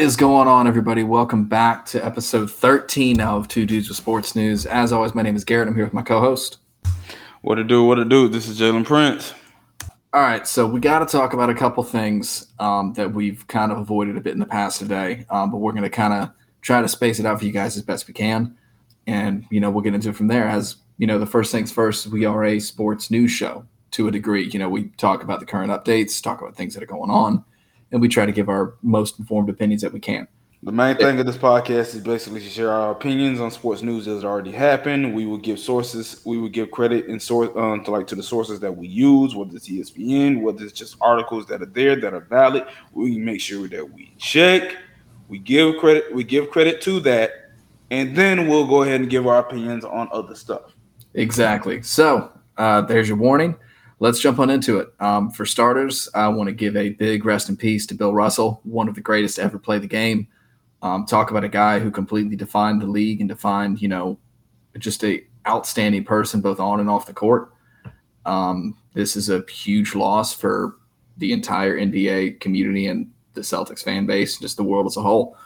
What is going on, everybody? Welcome back to episode 13 now of Two Dudes with Sports News. As always, my name is Garrett. I'm here with my co-host. What to do? What to do? This is Jalen Prince. All right, so we got to talk about a couple things um, that we've kind of avoided a bit in the past today, um, but we're going to kind of try to space it out for you guys as best we can, and you know we'll get into it from there. As you know, the first things first, we are a sports news show to a degree. You know, we talk about the current updates, talk about things that are going on, and we try to give our most informed opinions that we can. The main thing of this podcast is basically to share our opinions on sports news that has already happened. We will give sources, we will give credit and source um, to like to the sources that we use, whether it's ESPN, whether it's just articles that are there that are valid. We make sure that we check, we give credit, we give credit to that, and then we'll go ahead and give our opinions on other stuff. Exactly. So uh, there's your warning. Let's jump on into it. Um, for starters, I want to give a big rest in peace to Bill Russell, one of the greatest to ever play the game. Um, talk about a guy who completely defined the league and defined, you know, just a outstanding person both on and off the court. Um, this is a huge loss for the entire NBA community and the Celtics fan base, just the world as a whole.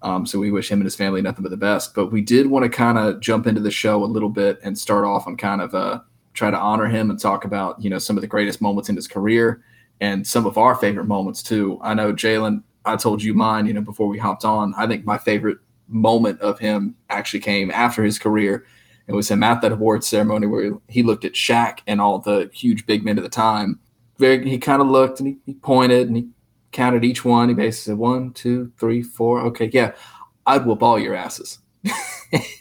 Um, so we wish him and his family nothing but the best. But we did want to kind of jump into the show a little bit and start off on kind of uh, try to honor him and talk about you know some of the greatest moments in his career and some of our favorite moments too. I know Jalen I told you mine, you know, before we hopped on. I think my favorite moment of him actually came after his career. It was him at that awards ceremony where he looked at Shaq and all the huge big men of the time. Very, he kind of looked and he, he pointed and he counted each one. He basically said, one, two, three, four. Okay, yeah, I'd whoop all your asses.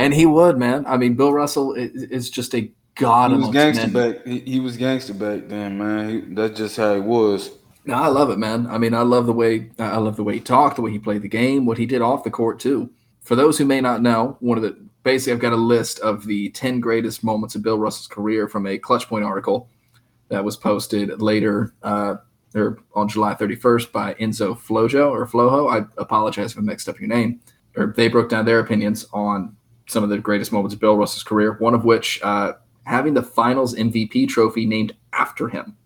and he would, man. I mean, Bill Russell is, is just a god. He was gangster men. back. He, he, was gangster back then, man. He, that's just how he was. No, I love it, man. I mean, I love the way I love the way he talked, the way he played the game, what he did off the court too. For those who may not know, one of the basically I've got a list of the 10 greatest moments of Bill Russell's career from a Clutch Point article that was posted later uh, or on July 31st by Enzo Flojo or Flojo. I apologize if I mixed up your name. Or they broke down their opinions on some of the greatest moments of Bill Russell's career. One of which uh, having the Finals MVP trophy named after him.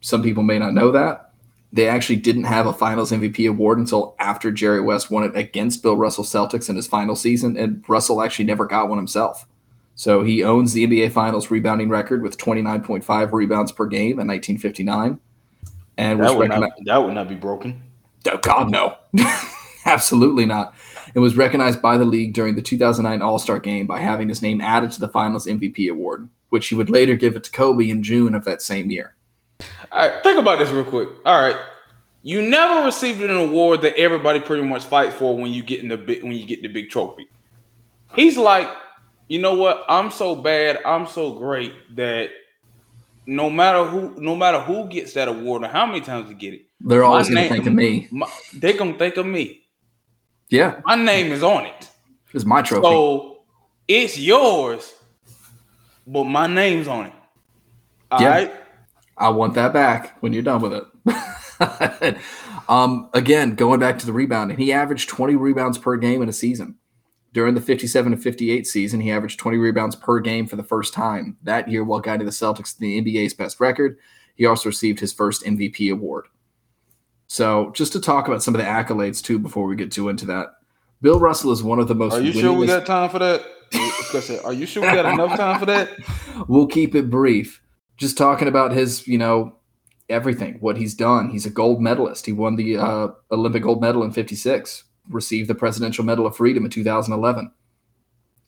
Some people may not know that they actually didn't have a Finals MVP award until after Jerry West won it against Bill Russell Celtics in his final season, and Russell actually never got one himself. So he owns the NBA Finals rebounding record with 29.5 rebounds per game in 1959. And that would, not, that would not be broken. Oh, God, no. Absolutely not. It was recognized by the league during the 2009 All Star game by having his name added to the Finals MVP award, which he would later give it to Kobe in June of that same year. All right, think about this real quick. All right, you never received an award that everybody pretty much fight for when you get in the big when you get the big trophy. He's like, you know what? I'm so bad. I'm so great that no matter who, no matter who gets that award or how many times you get it, they're always going to think of me. My, they gonna think of me. Yeah, my name is on it. It's my trophy. So it's yours, but my name's on it. All yeah. right. I want that back when you're done with it. um, again, going back to the rebounding, he averaged 20 rebounds per game in a season. During the 57 to 58 season, he averaged 20 rebounds per game for the first time. That year, while guiding the Celtics to the NBA's best record, he also received his first MVP award. So, just to talk about some of the accolades too, before we get too into that, Bill Russell is one of the most. Are you sure we got time for that? Are you sure we got enough time for that? we'll keep it brief just talking about his, you know, everything, what he's done. He's a gold medalist. He won the uh, Olympic gold medal in 56, received the Presidential Medal of Freedom in 2011.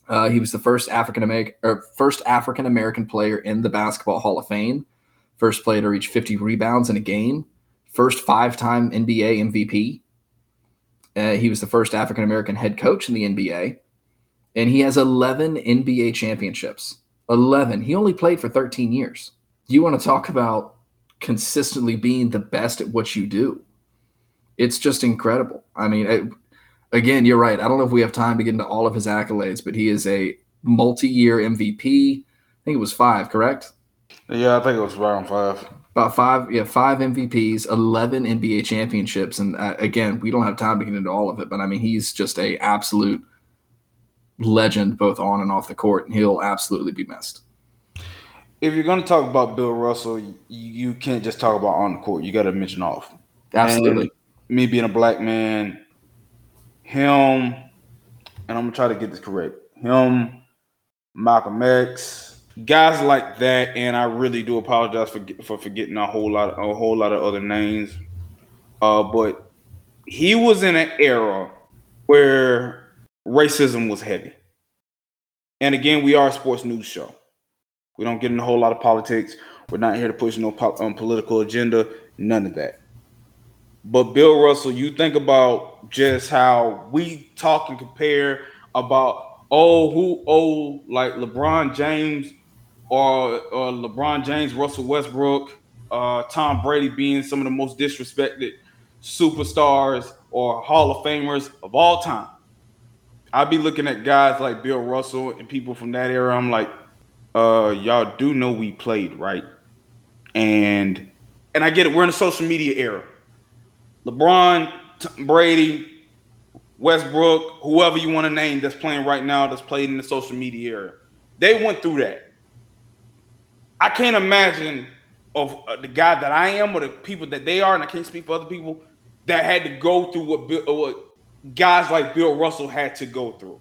Uh, he was the first African American or first African American player in the Basketball Hall of Fame, first player to reach 50 rebounds in a game, first five-time NBA MVP. Uh, he was the first African American head coach in the NBA, and he has 11 NBA championships. 11. He only played for 13 years you want to talk about consistently being the best at what you do. It's just incredible. I mean, it, again, you're right. I don't know if we have time to get into all of his accolades, but he is a multi-year MVP. I think it was five, correct? Yeah, I think it was around five. About five, yeah, five MVPs, eleven NBA championships, and uh, again, we don't have time to get into all of it. But I mean, he's just a absolute legend, both on and off the court, and he'll absolutely be missed if you're going to talk about Bill Russell, you, you, can't just talk about on the court. You got to mention off. Absolutely. And me being a black man, him, and I'm gonna try to get this correct. Him, Malcolm X, guys like that, and I really do apologize for for forgetting a whole lot of, a whole lot of other names. Uh, but he was in an era where racism was heavy. And again, we are a sports news show. We don't get in a whole lot of politics. We're not here to push no po- um, political agenda, none of that. But Bill Russell, you think about just how we talk and compare about oh who oh like LeBron James or, or LeBron James, Russell Westbrook, uh, Tom Brady being some of the most disrespected superstars or Hall of Famers of all time. I'd be looking at guys like Bill Russell and people from that era. I'm like, uh, y'all do know we played, right? And and I get it. We're in a social media era. LeBron, T- Brady, Westbrook, whoever you want to name that's playing right now, that's played in the social media era. They went through that. I can't imagine of uh, the guy that I am or the people that they are, and I can't speak for other people that had to go through what, Bill, what guys like Bill Russell had to go through.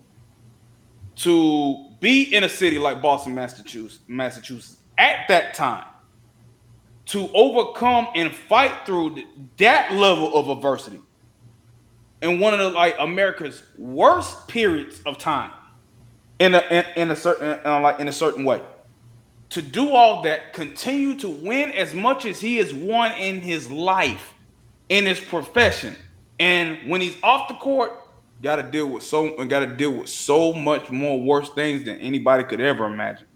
To be in a city like Boston, Massachusetts, Massachusetts at that time to overcome and fight through that level of adversity in one of the like America's worst periods of time in a in, in a certain uh, like in a certain way to do all that continue to win as much as he has won in his life in his profession and when he's off the court got to deal with so got to deal with so much more worse things than anybody could ever imagine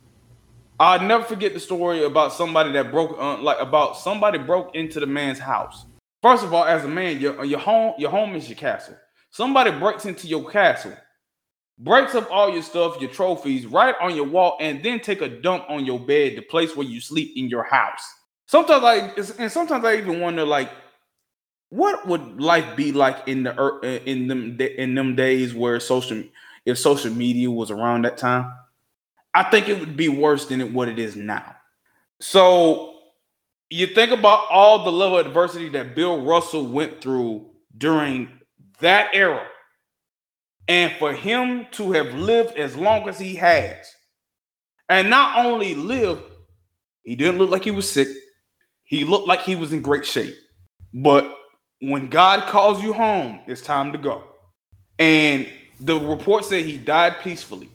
I'll never forget the story about somebody that broke, uh, like about somebody broke into the man's house. First of all, as a man, your your home your home is your castle. Somebody breaks into your castle, breaks up all your stuff, your trophies, right on your wall, and then take a dump on your bed, the place where you sleep in your house. Sometimes like, and sometimes I even wonder, like, what would life be like in the uh, in them in them days where social if social media was around that time? I think it would be worse than what it is now. So you think about all the level of adversity that Bill Russell went through during that era. And for him to have lived as long as he has, and not only live, he didn't look like he was sick. He looked like he was in great shape. But when God calls you home, it's time to go. And the report said he died peacefully.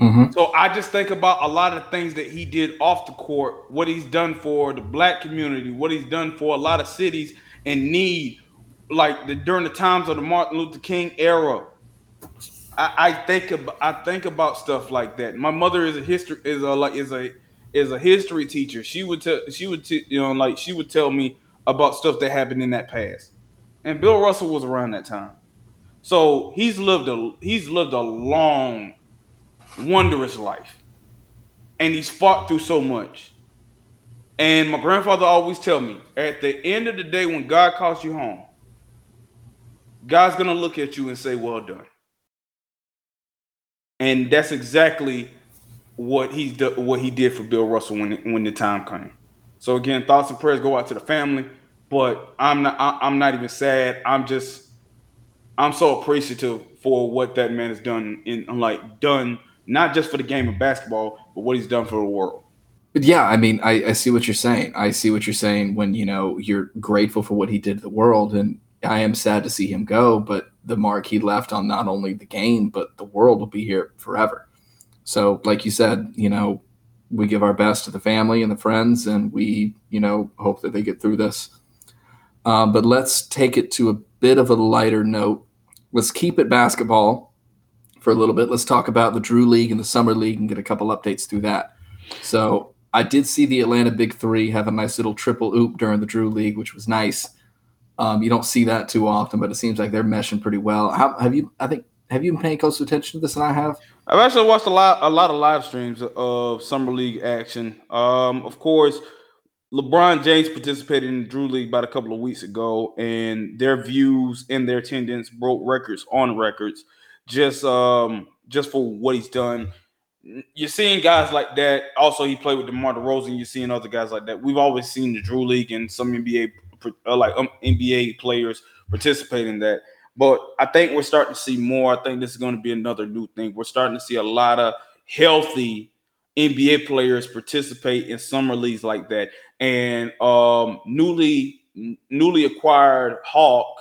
Mm-hmm. So I just think about a lot of things that he did off the court, what he's done for the black community, what he's done for a lot of cities in need, like the during the times of the Martin Luther King era. I, I think about I think about stuff like that. My mother is a history is a like is a is a history teacher. She would tell she would t- you know like she would tell me about stuff that happened in that past. And Bill Russell was around that time. So he's lived a he's lived a long wondrous life. And he's fought through so much. And my grandfather always tell me, at the end of the day, when God calls you home, God's gonna look at you and say, "Well done." And that's exactly what he's what he did for Bill Russell when when the time came. So again, thoughts and prayers go out to the family. But I'm not I'm not even sad. I'm just I'm so appreciative for what that man has done in like done not just for the game of basketball, but what he's done for the world. Yeah, I mean, I, I see what you're saying. I see what you're saying when you know you're grateful for what he did to the world, and I am sad to see him go. But the mark he left on not only the game but the world will be here forever. So, like you said, you know, we give our best to the family and the friends, and we, you know, hope that they get through this. Um, but let's take it to a bit of a lighter note. Let's keep it basketball for a little bit. Let's talk about the Drew League and the Summer League and get a couple updates through that. So I did see the Atlanta Big Three have a nice little triple oop during the Drew League, which was nice. Um, you don't see that too often, but it seems like they're meshing pretty well. How, have you? I think have you been paying close attention to this than I have? I've actually watched a lot, a lot of live streams of summer league action. Um, of course, LeBron James participated in the Drew League about a couple of weeks ago, and their views and their attendance broke records on records just um just for what he's done. You're seeing guys like that. Also, he played with DeMar DeRozan. You're seeing other guys like that. We've always seen the Drew League and some NBA uh, like um, NBA players participate in that. But I think we're starting to see more. I think this is going to be another new thing. We're starting to see a lot of healthy NBA players participate in summer leagues like that. And um, newly newly acquired Hawk,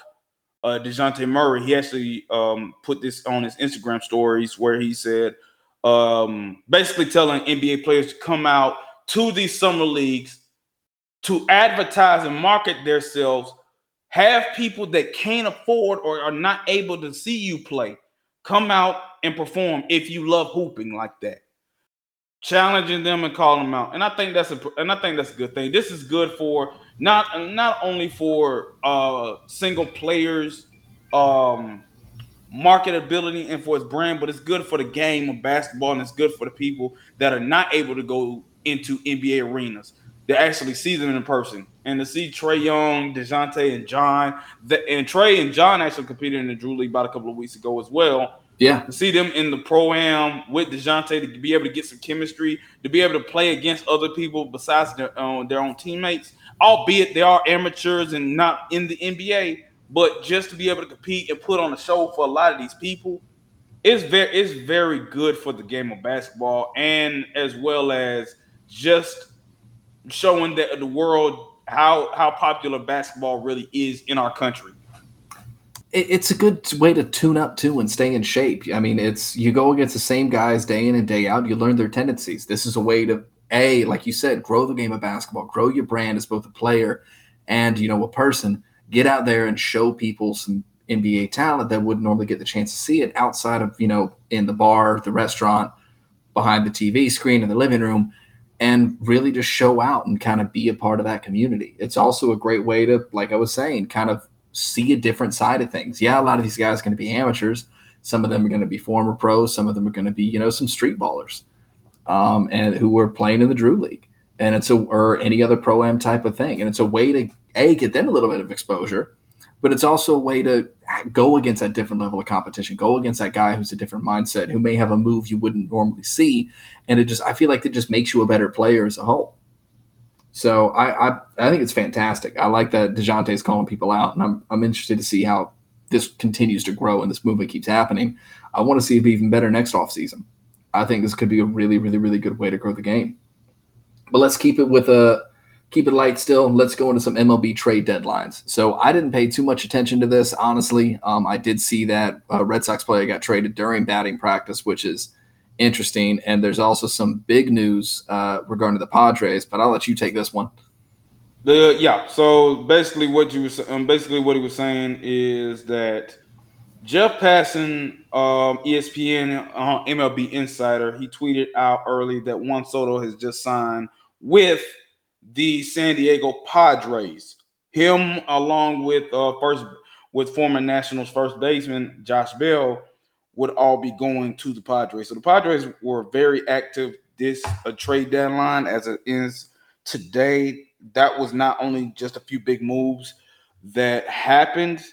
uh, Dejounte Murray, he actually um, put this on his Instagram stories where he said, um, basically telling NBA players to come out to these summer leagues to advertise and market themselves. Have people that can't afford or are not able to see you play come out and perform if you love hooping like that challenging them and calling them out. And I think that's a and I think that's a good thing. This is good for not not only for uh single players um marketability and for his brand, but it's good for the game of basketball and it's good for the people that are not able to go into NBA arenas. They actually see them in person. And to see Trae Young, DeJounte, and John, the, and Trey and John actually competed in the Drew League about a couple of weeks ago as well. Yeah. To see them in the pro am with DeJounte to be able to get some chemistry, to be able to play against other people besides their own, their own teammates, albeit they are amateurs and not in the NBA, but just to be able to compete and put on a show for a lot of these people, it's very it's very good for the game of basketball and as well as just showing that the world how how popular basketball really is in our country it's a good way to tune up too and stay in shape. I mean, it's you go against the same guys day in and day out. You learn their tendencies. This is a way to a, like you said, grow the game of basketball, grow your brand as both a player and you know a person. Get out there and show people some NBA talent that wouldn't normally get the chance to see it outside of you know in the bar, the restaurant, behind the TV screen in the living room, and really just show out and kind of be a part of that community. It's also a great way to, like I was saying, kind of see a different side of things. Yeah, a lot of these guys are going to be amateurs. Some of them are going to be former pros. Some of them are going to be, you know, some street ballers, um, and who were playing in the Drew League, and it's a or any other pro am type of thing. And it's a way to a get them a little bit of exposure, but it's also a way to go against that different level of competition. Go against that guy who's a different mindset, who may have a move you wouldn't normally see, and it just I feel like it just makes you a better player as a whole. So I, I, I think it's fantastic. I like that Dejounte's calling people out, and I'm I'm interested to see how this continues to grow and this movement keeps happening. I want to see it be even better next offseason. I think this could be a really, really, really good way to grow the game. But let's keep it with a keep it light still. Let's go into some MLB trade deadlines. So I didn't pay too much attention to this, honestly. Um, I did see that a Red Sox player got traded during batting practice, which is interesting. And there's also some big news uh, regarding the Padres, but I'll let you take this one. The yeah, so basically what you was um, basically what he was saying is that Jeff Passan, um, ESPN uh, MLB insider, he tweeted out early that Juan Soto has just signed with the San Diego Padres. Him along with uh, first with former Nationals first baseman Josh Bell would all be going to the Padres. So the Padres were very active this a trade deadline as it is today. That was not only just a few big moves that happened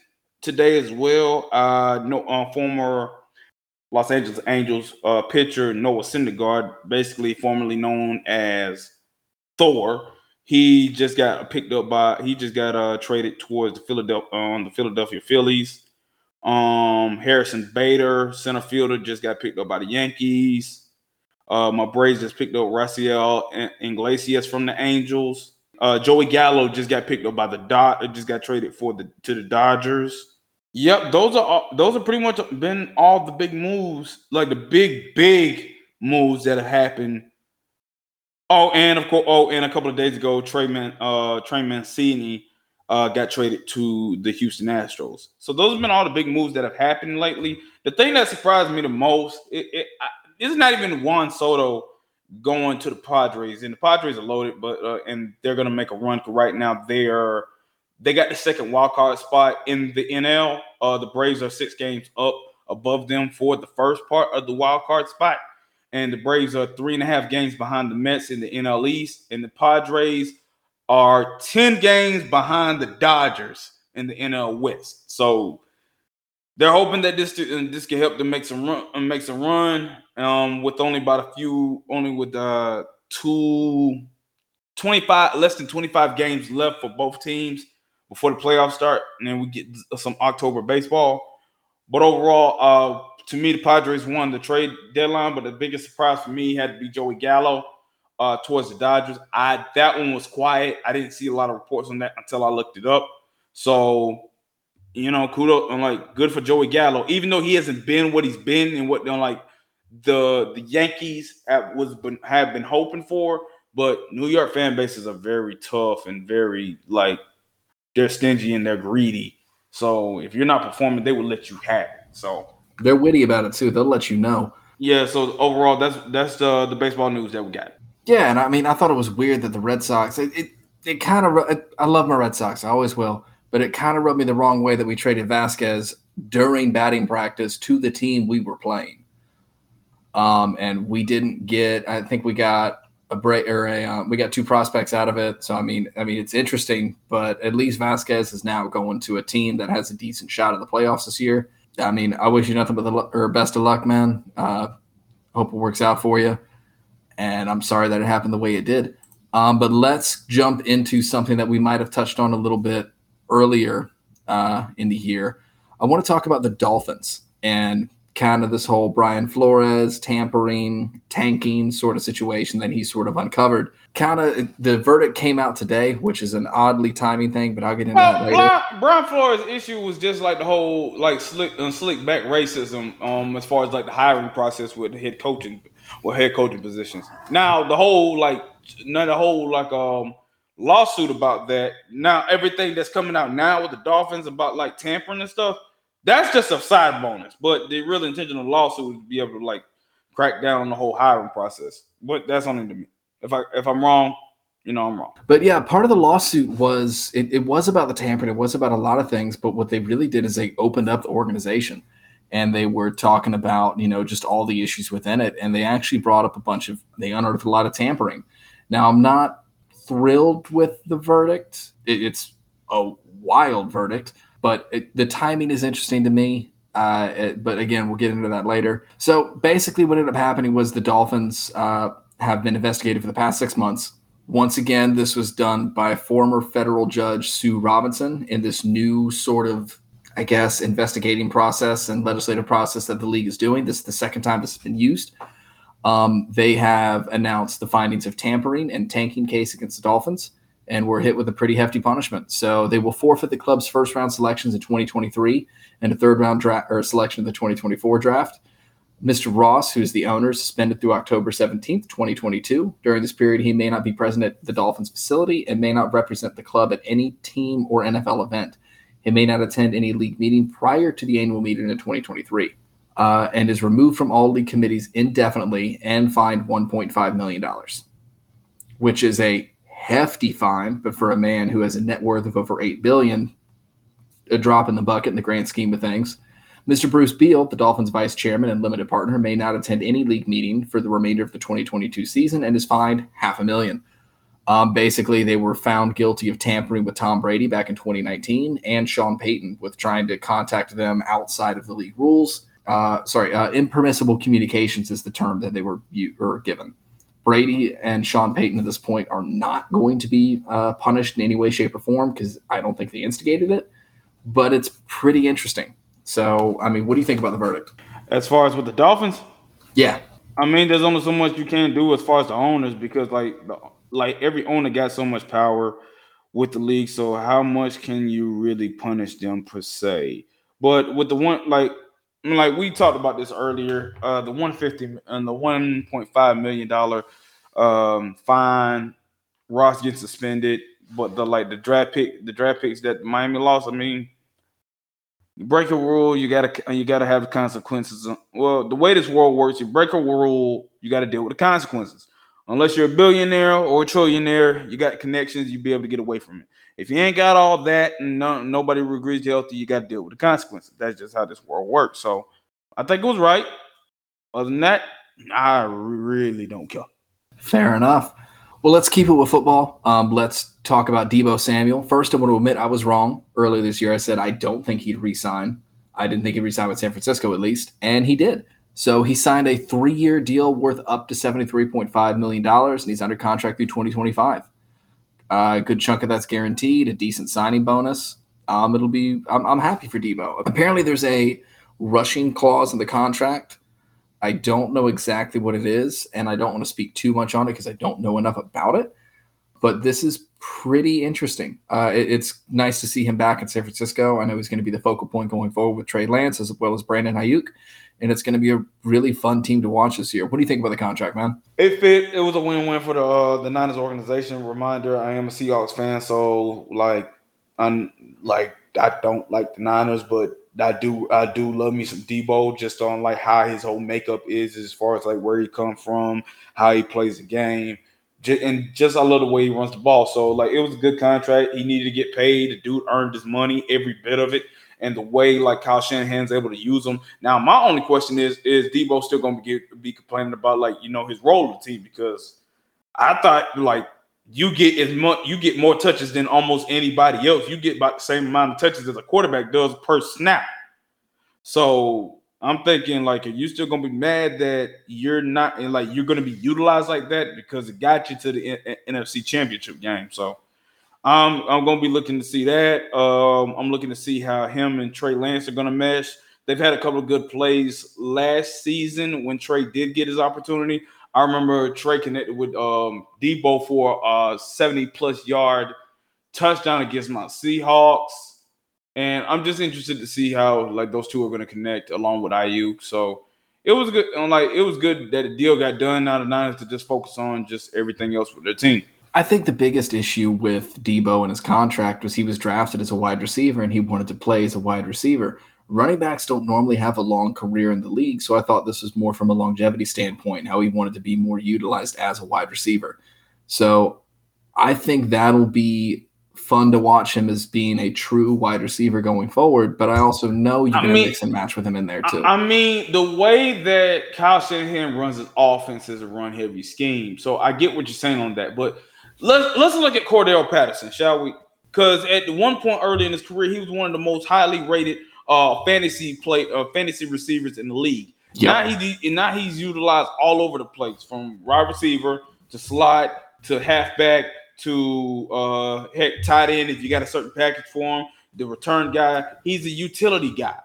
today as well. Uh, no, uh, former Los Angeles Angels uh, pitcher Noah Syndergaard, basically formerly known as Thor, he just got picked up by he just got uh, traded towards the Philadelphia on um, the Philadelphia Phillies. Um, Harrison Bader, center fielder, just got picked up by the Yankees. Uh, my Braves just picked up Raisel Iglesias from the Angels. Uh, Joey Gallo just got picked up by the dot. Just got traded for the to the Dodgers. Yep, those are all, those are pretty much been all the big moves, like the big big moves that have happened. Oh, and of course, oh, and a couple of days ago, Trey Man, uh, Trey Mancini uh, got traded to the Houston Astros. So those have been all the big moves that have happened lately. The thing that surprised me the most, it, it I, it's not even Juan Soto going to the Padres, and the Padres are loaded, but uh, and they're gonna make a run. Right now, they're they got the second wild card spot in the NL. Uh, the Braves are six games up above them for the first part of the wild card spot, and the Braves are three and a half games behind the Mets in the NL East, and the Padres are 10 games behind the Dodgers in the NL West. So they're hoping that this this can help them make some run make some run um, with only about a few only with uh two 25 less than 25 games left for both teams before the playoffs start, and then we get some October baseball. But overall, uh, to me, the Padres won the trade deadline, but the biggest surprise for me had to be Joey Gallo uh, towards the Dodgers. I that one was quiet. I didn't see a lot of reports on that until I looked it up. So, you know, kudos and like good for Joey Gallo, even though he hasn't been what he's been and what you like the the Yankees have was been have been hoping for. But New York fan bases are very tough and very like they're stingy and they're greedy. So if you're not performing, they will let you have it. So they're witty about it too. They'll let you know. Yeah. So overall, that's that's the the baseball news that we got. Yeah, and I mean, I thought it was weird that the Red Sox. It it, it kind of. I love my Red Sox. I always will. But it kind of rubbed me the wrong way that we traded Vazquez during batting practice to the team we were playing. Um, and we didn't get. I think we got a break or a. Uh, we got two prospects out of it. So I mean, I mean, it's interesting. But at least Vazquez is now going to a team that has a decent shot at the playoffs this year. I mean, I wish you nothing but the or best of luck, man. Uh, hope it works out for you. And I'm sorry that it happened the way it did. Um, but let's jump into something that we might have touched on a little bit earlier uh, in the year. I want to talk about the Dolphins and kind of this whole Brian Flores tampering, tanking sort of situation that he sort of uncovered. Kind of the verdict came out today, which is an oddly timing thing, but I'll get into well, that later. Brian Flores' issue was just like the whole like slick and slick back racism, um, as far as like the hiring process with the head coaching, with head coaching positions. Now the whole like, now the whole like um lawsuit about that. Now everything that's coming out now with the Dolphins about like tampering and stuff that's just a side bonus. But the real intention of lawsuit to be able to like crack down on the whole hiring process. But that's only to me. If I if I'm wrong, you know I'm wrong. But yeah, part of the lawsuit was it, it was about the tampering. It was about a lot of things. But what they really did is they opened up the organization and they were talking about you know just all the issues within it and they actually brought up a bunch of they unearthed a lot of tampering now i'm not thrilled with the verdict it, it's a wild verdict but it, the timing is interesting to me. Uh, it, but again, we'll get into that later. So basically, what ended up happening was the Dolphins uh, have been investigated for the past six months. Once again, this was done by former federal judge Sue Robinson in this new sort of, I guess, investigating process and legislative process that the league is doing. This is the second time this has been used. Um, they have announced the findings of tampering and tanking case against the Dolphins and were hit with a pretty hefty punishment. So they will forfeit the club's first round selections in 2023 and a third round draft or selection of the 2024 draft. Mr. Ross, who's the owner, suspended through October 17th, 2022. During this period, he may not be present at the Dolphins facility and may not represent the club at any team or NFL event. He may not attend any league meeting prior to the annual meeting in 2023 uh, and is removed from all league committees indefinitely and fined $1.5 million, which is a hefty fine, but for a man who has a net worth of over eight billion, a drop in the bucket in the grand scheme of things. Mr. Bruce Beal, the Dolphins vice chairman and limited partner, may not attend any league meeting for the remainder of the 2022 season and is fined half a million. Um, basically, they were found guilty of tampering with Tom Brady back in 2019 and Sean Payton with trying to contact them outside of the league rules. Uh, sorry, uh, impermissible communications is the term that they were, were given. Brady and Sean Payton at this point are not going to be uh, punished in any way, shape, or form because I don't think they instigated it. But it's pretty interesting. So, I mean, what do you think about the verdict? As far as with the Dolphins, yeah, I mean, there's only so much you can do as far as the owners because, like, the, like every owner got so much power with the league. So, how much can you really punish them per se? But with the one, like, like we talked about this earlier, uh, the 150 and the 1.5 million dollar um, fine, Ross gets suspended, but the like the draft pick, the draft picks that Miami lost. I mean, you break a rule, you gotta you gotta have consequences. Well, the way this world works, you break a rule, you got to deal with the consequences. Unless you're a billionaire or a trillionaire, you got connections, you'd be able to get away from it. If you ain't got all that and no, nobody agrees healthy, you got to deal with the consequences. That's just how this world works. So I think it was right. Other than that, I really don't care. Fair enough. Well, let's keep it with football. Um, let's talk about Deebo Samuel. First, I want to admit I was wrong earlier this year. I said I don't think he'd resign. I didn't think he'd resign with San Francisco at least, and he did. So he signed a three-year deal worth up to $73.5 million, and he's under contract through 2025 A good chunk of that's guaranteed, a decent signing bonus. Um, it'll be. I'm, I'm happy for Deebo. Apparently, there's a rushing clause in the contract. I don't know exactly what it is, and I don't want to speak too much on it because I don't know enough about it. But this is pretty interesting. Uh, it, it's nice to see him back in San Francisco. I know he's going to be the focal point going forward with Trey Lance as well as Brandon Aiyuk, and it's going to be a really fun team to watch this year. What do you think about the contract, man? It fit. It was a win-win for the uh, the Niners organization. Reminder: I am a Seahawks fan, so like, I'm like I don't like the Niners, but I do I do love me some Deebo just on like how his whole makeup is as far as like where he come from, how he plays the game and just I love the way he runs the ball. So like it was a good contract. He needed to get paid. The dude earned his money, every bit of it. And the way like Kyle Shanahan's able to use him. Now, my only question is: Is Deebo still going to be be complaining about like you know his role in the team? Because I thought like you get as much, you get more touches than almost anybody else. You get about the same amount of touches as a quarterback does per snap. So I'm thinking like, are you still gonna be mad that you're not and like you're gonna be utilized like that because it got you to the N- NFC Championship game? So I'm I'm gonna be looking to see that. Um, I'm looking to see how him and Trey Lance are gonna mesh. They've had a couple of good plays last season when Trey did get his opportunity. I remember Trey connected with um, Deebo for a 70 plus yard touchdown against my Seahawks. And I'm just interested to see how like those two are going to connect along with IU. So it was good. Like it was good that the deal got done. Now the Niners to just focus on just everything else with their team. I think the biggest issue with Deebo and his contract was he was drafted as a wide receiver and he wanted to play as a wide receiver. Running backs don't normally have a long career in the league, so I thought this was more from a longevity standpoint, how he wanted to be more utilized as a wide receiver. So I think that'll be fun to watch him as being a true wide receiver going forward. But I also know you're going to mix and match with him in there too. I, I mean, the way that Kyle Shanahan runs his offense is a run heavy scheme. So I get what you're saying on that. But let's let's look at Cordell Patterson, shall we? Because at one point early in his career, he was one of the most highly rated uh, fantasy play uh, fantasy receivers in the league. Yep. Now he's now he's utilized all over the place, from wide receiver to slot to halfback to uh heck tight end if you got a certain package for him. The return guy, he's a utility guy,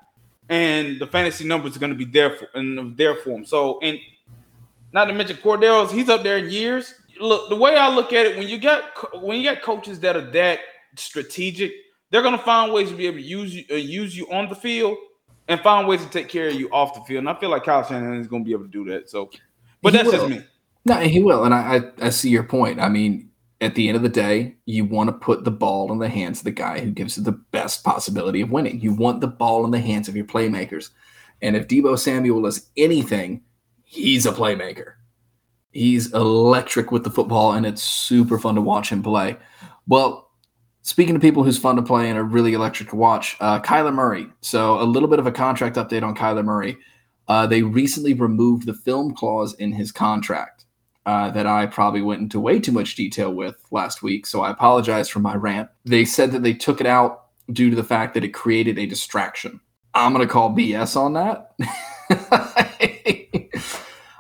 and the fantasy numbers are going to be there for and there for him. So, and not to mention Cordell's, he's up there in years. Look, the way I look at it, when you got when you got coaches that are that strategic, they're going to find ways to be able to use you uh, use you on the field and find ways to take care of you off the field. And I feel like Kyle Shanahan is going to be able to do that. So, but he that's will. just me. No, he will, and I, I I see your point. I mean, at the end of the day, you want to put the ball in the hands of the guy who gives you the best possibility of winning. You want the ball in the hands of your playmakers. And if Deebo Samuel is anything, he's a playmaker. He's electric with the football, and it's super fun to watch him play. Well, speaking of people who's fun to play and are really electric to watch, uh, Kyler Murray. So, a little bit of a contract update on Kyler Murray. Uh, they recently removed the film clause in his contract uh, that I probably went into way too much detail with last week. So I apologize for my rant. They said that they took it out due to the fact that it created a distraction. I'm going to call BS on that.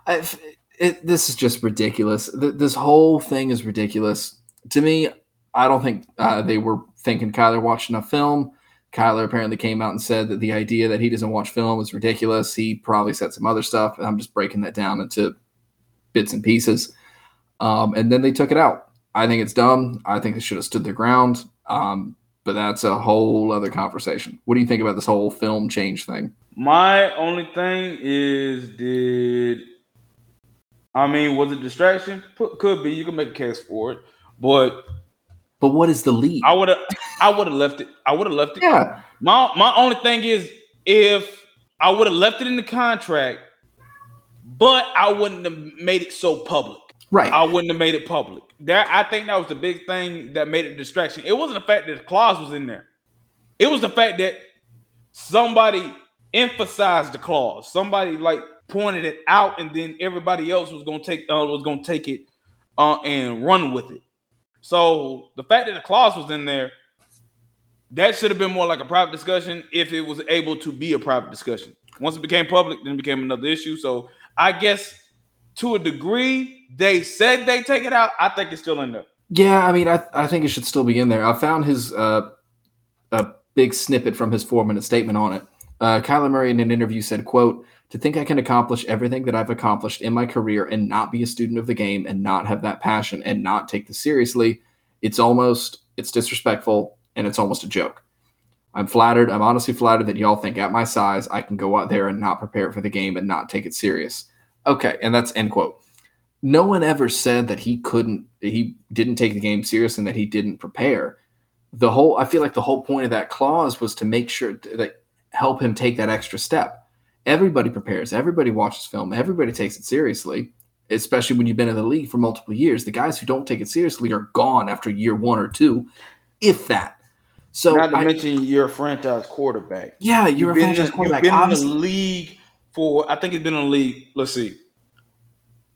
it, this is just ridiculous. This whole thing is ridiculous. To me, I don't think uh, they were thinking Kyler watched enough film. Kyler apparently came out and said that the idea that he doesn't watch film is ridiculous. He probably said some other stuff. I'm just breaking that down into bits and pieces. Um, and then they took it out. I think it's dumb. I think they should have stood their ground. Um, but that's a whole other conversation. What do you think about this whole film change thing? My only thing is, did I mean, was it distraction? Could be. You can make a case for it, but but what is the lead? I would have, I would have left it. I would have left it. Yeah. My my only thing is, if I would have left it in the contract, but I wouldn't have made it so public. Right. I wouldn't have made it public. There, I think that was the big thing that made it distraction. It wasn't the fact that the clause was in there. It was the fact that somebody emphasized the clause. Somebody like pointed it out, and then everybody else was gonna take uh, was gonna take it uh, and run with it. So the fact that the clause was in there, that should have been more like a private discussion if it was able to be a private discussion. Once it became public, then it became another issue. So I guess to a degree, they said they take it out. I think it's still in there. Yeah, I mean, I, I think it should still be in there. I found his uh, a big snippet from his four minute statement on it. Uh, Kyler Murray in an interview said, "quote To think I can accomplish everything that I've accomplished in my career and not be a student of the game and not have that passion and not take this seriously, it's almost it's disrespectful and it's almost a joke. I'm flattered. I'm honestly flattered that y'all think at my size I can go out there and not prepare for the game and not take it serious. Okay, and that's end quote. No one ever said that he couldn't, he didn't take the game serious and that he didn't prepare. The whole, I feel like the whole point of that clause was to make sure that help him take that extra step. Everybody prepares. Everybody watches film. Everybody takes it seriously, especially when you've been in the league for multiple years. The guys who don't take it seriously are gone after year one or two, if that. So not to I, mention you're a franchise quarterback. Yeah, you're You've a franchise in, quarterback. You've been in the league for I think he's been in the league. Let's see.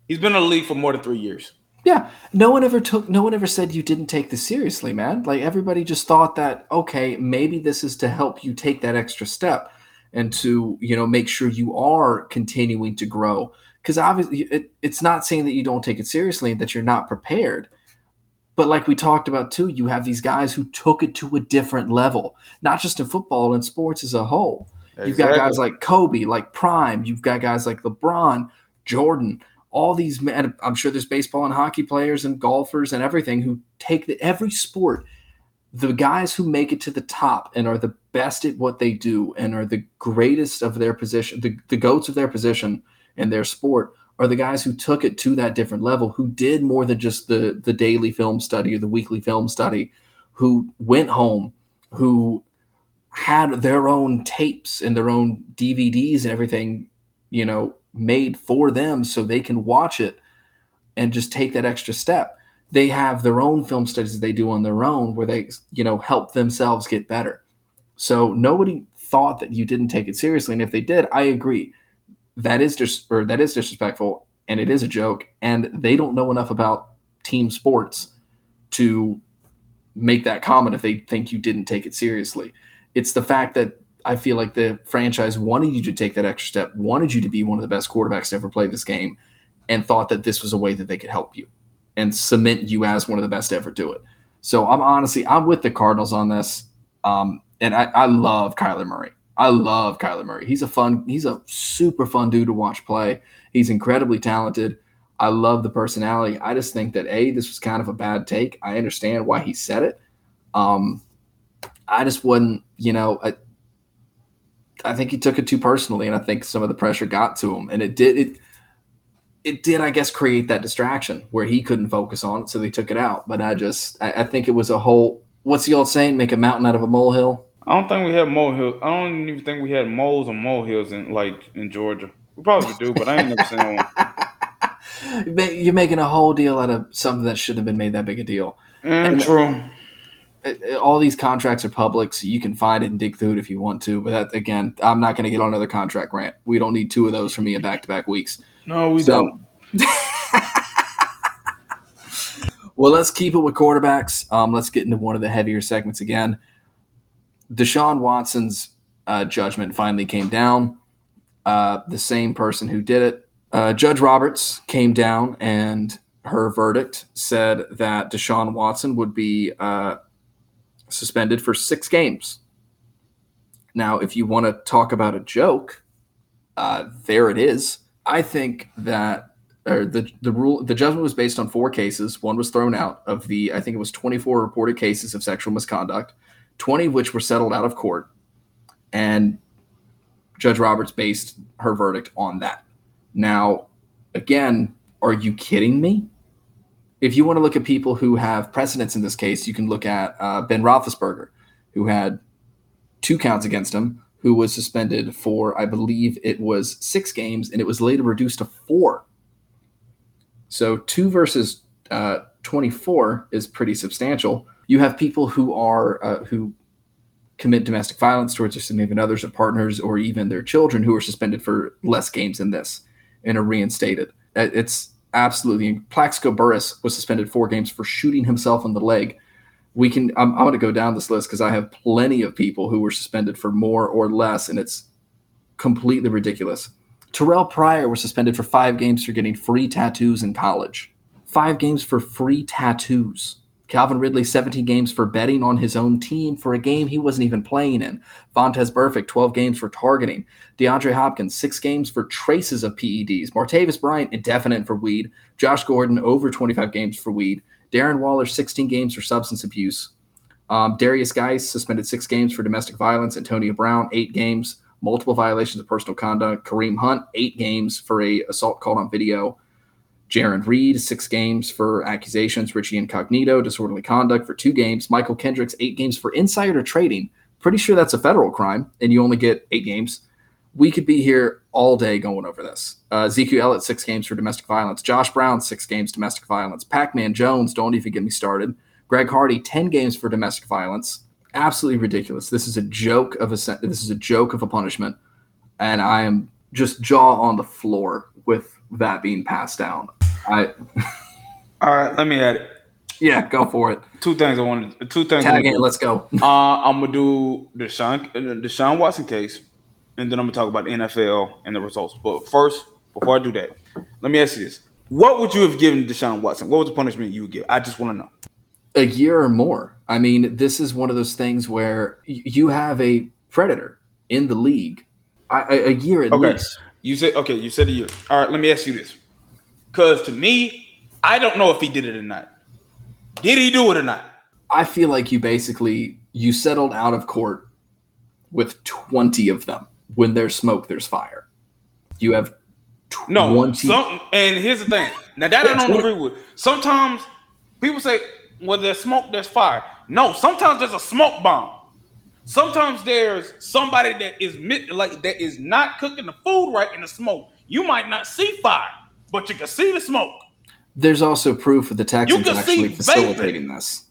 He's been in the league for more than three years. Yeah, no one ever took, no one ever said you didn't take this seriously, man. Like everybody just thought that, okay, maybe this is to help you take that extra step and to, you know, make sure you are continuing to grow. Because obviously, it, it's not saying that you don't take it seriously and that you're not prepared. But like we talked about too, you have these guys who took it to a different level, not just in football and sports as a whole. You've got guys like Kobe, like Prime. You've got guys like LeBron, Jordan, all these men. I'm sure there's baseball and hockey players and golfers and everything who take the, every sport. The guys who make it to the top and are the best at what they do and are the greatest of their position, the, the goats of their position and their sport are the guys who took it to that different level, who did more than just the the daily film study or the weekly film study, who went home, who had their own tapes and their own DVDs and everything, you know, made for them so they can watch it and just take that extra step. They have their own film studies that they do on their own where they, you know, help themselves get better. So nobody thought that you didn't take it seriously. And if they did, I agree. That is just or that is disrespectful and it is a joke. And they don't know enough about team sports to make that comment if they think you didn't take it seriously. It's the fact that I feel like the franchise wanted you to take that extra step, wanted you to be one of the best quarterbacks to ever play this game, and thought that this was a way that they could help you and cement you as one of the best to ever do it. So I'm honestly, I'm with the Cardinals on this. Um, and I, I love Kyler Murray. I love Kyler Murray. He's a fun, he's a super fun dude to watch play. He's incredibly talented. I love the personality. I just think that A, this was kind of a bad take. I understand why he said it. Um, I just wouldn't, you know, I, I think he took it too personally, and I think some of the pressure got to him, and it did it. It did, I guess, create that distraction where he couldn't focus on it, so they took it out. But I just, I, I think it was a whole. What's the old saying? Make a mountain out of a molehill. I don't think we had molehills. I don't even think we had moles or molehills in like in Georgia. We probably do, but I ain't never seen one. You're making a whole deal out of something that shouldn't have been made that big a deal. And true. It- it- all these contracts are public, so you can find it and dig through it if you want to. But that, again, I'm not going to get on another contract rant. We don't need two of those from me in back to back weeks. No, we So- don't. Well, let's keep it with quarterbacks. Um, let's get into one of the heavier segments again. Deshaun Watson's uh, judgment finally came down. Uh, the same person who did it, uh, Judge Roberts, came down and her verdict said that Deshaun Watson would be uh, suspended for six games. Now, if you want to talk about a joke, uh, there it is. I think that or the the rule the judgment was based on four cases. One was thrown out of the I think it was 24 reported cases of sexual misconduct, 20 of which were settled out of court, and Judge Roberts based her verdict on that. Now, again, are you kidding me? If you want to look at people who have precedents in this case, you can look at uh, Ben Roethlisberger, who had two counts against him, who was suspended for, I believe it was six games, and it was later reduced to four. So two versus uh, 24 is pretty substantial. You have people who are uh, who commit domestic violence towards their significant others or partners or even their children who are suspended for less games than this and are reinstated. Uh, It's absolutely Plaxico Burress was suspended four games for shooting himself in the leg. We can I'm, I'm going to go down this list because I have plenty of people who were suspended for more or less, and it's completely ridiculous. Terrelle Pryor was suspended for five games for getting free tattoos in college. Five games for free tattoos. Calvin Ridley, 17 games for betting on his own team for a game he wasn't even playing in. Vontaze Burfict, 12 games for targeting. DeAndre Hopkins, six games for traces of PEDs. Martavis Bryant, indefinite for weed. Josh Gordon, over 25 games for weed. Darren Waller, 16 games for substance abuse. Um, Derrius Guice, suspended six games for domestic violence. Antonio Brown, eight games, multiple violations of personal conduct. Kareem Hunt, eight games for a assault called on video. Jarran Reed, six games for accusations. Richie Incognito, disorderly conduct for two games. Mychal Kendricks, eight games for insider trading. Pretty sure that's a federal crime, and you only get eight games. We could be here all day going over this. Uh, Ezekiel Elliott, six games for domestic violence. Josh Brown, six games domestic violence. Pac Man Jones, don't even get me started. Greg Hardy, 10 games for domestic violence. Absolutely ridiculous. This is a joke of a this is a joke of a punishment. And I am just jaw on the floor with that being passed down. I All right, let me add it. Yeah, go for it. Two things I wanted. Two things. Tag in. Let's go. uh, I'm gonna do Deshaun the Sean Watson case, and then I'm gonna talk about the NFL and the results. But first, before I do that, let me ask you this: What would you have given Deshaun Watson? What was the punishment you would give? I just want to know. A year or more. I mean, this is one of those things where you have a predator in the league. A, a year at okay. least. You said okay. You said a year. All right. Let me ask you this: Because to me, I don't know if he did it or not. Did he do it or not? I feel like you basically you settled out of court with 20 of them. When there's smoke, there's fire. You have 20. No, some, and here's the thing. Now that I don't agree with. Sometimes people say, "Well, there's smoke, there's fire." No, sometimes there's a smoke bomb. Sometimes there's somebody that is like that is not cooking the food right in the smoke. You might not see fire, but you can see the smoke. There's also proof of the Texans actually facilitating vaping. this.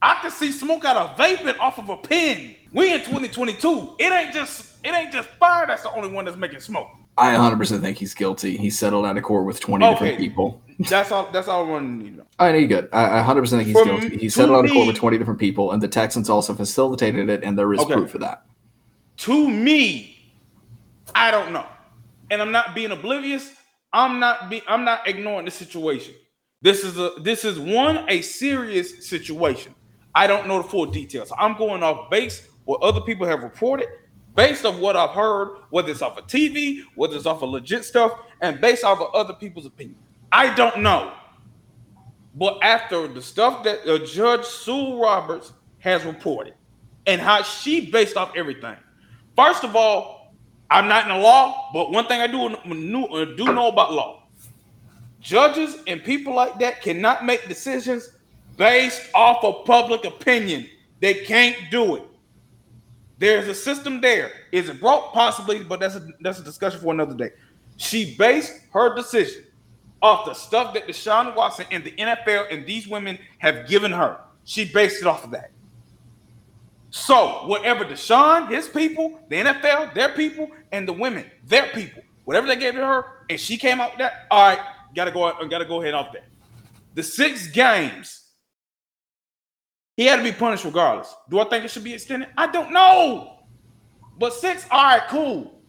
I can see smoke out of vaping off of a pin. We in 2022. It ain't just it ain't just fire that's the only one that's making smoke. I 100% think he's guilty. He settled out of court with 20 okay. different people. That's all. That's all I want to know. I know you good. I, 100% think he's From, guilty. He settled out of court with 20 different people, and the Texans also facilitated it, and there is okay. proof of that. To me, I don't know, and I'm not being oblivious. I'm not be. I'm not ignoring the situation. This is a this is one a serious situation. I don't know the full details. I'm going off base what other people have reported, based on what I've heard, whether it's off of TV, whether it's off of legit stuff, and based off of other people's opinion. I don't know. But after the stuff that uh, Judge Sue Roberts has reported and how she based off everything, first of all, I'm not in the law, but one thing I do, uh, do know about law Judges and people like that cannot make decisions based off of public opinion. They can't do it. There's a system there. Is it broke? Possibly, but that's a that's a discussion for another day. She based her decision off the stuff that Deshaun Watson and the NFL and these women have given her. She based it off of that. So whatever Deshaun, his people, the NFL, their people, and the women, their people, whatever they gave to her, and she came out with that, all right, Got to go. Got to go ahead off that. The six games. He had to be punished regardless. Do I think it should be extended? I don't know. But six, all right, cool.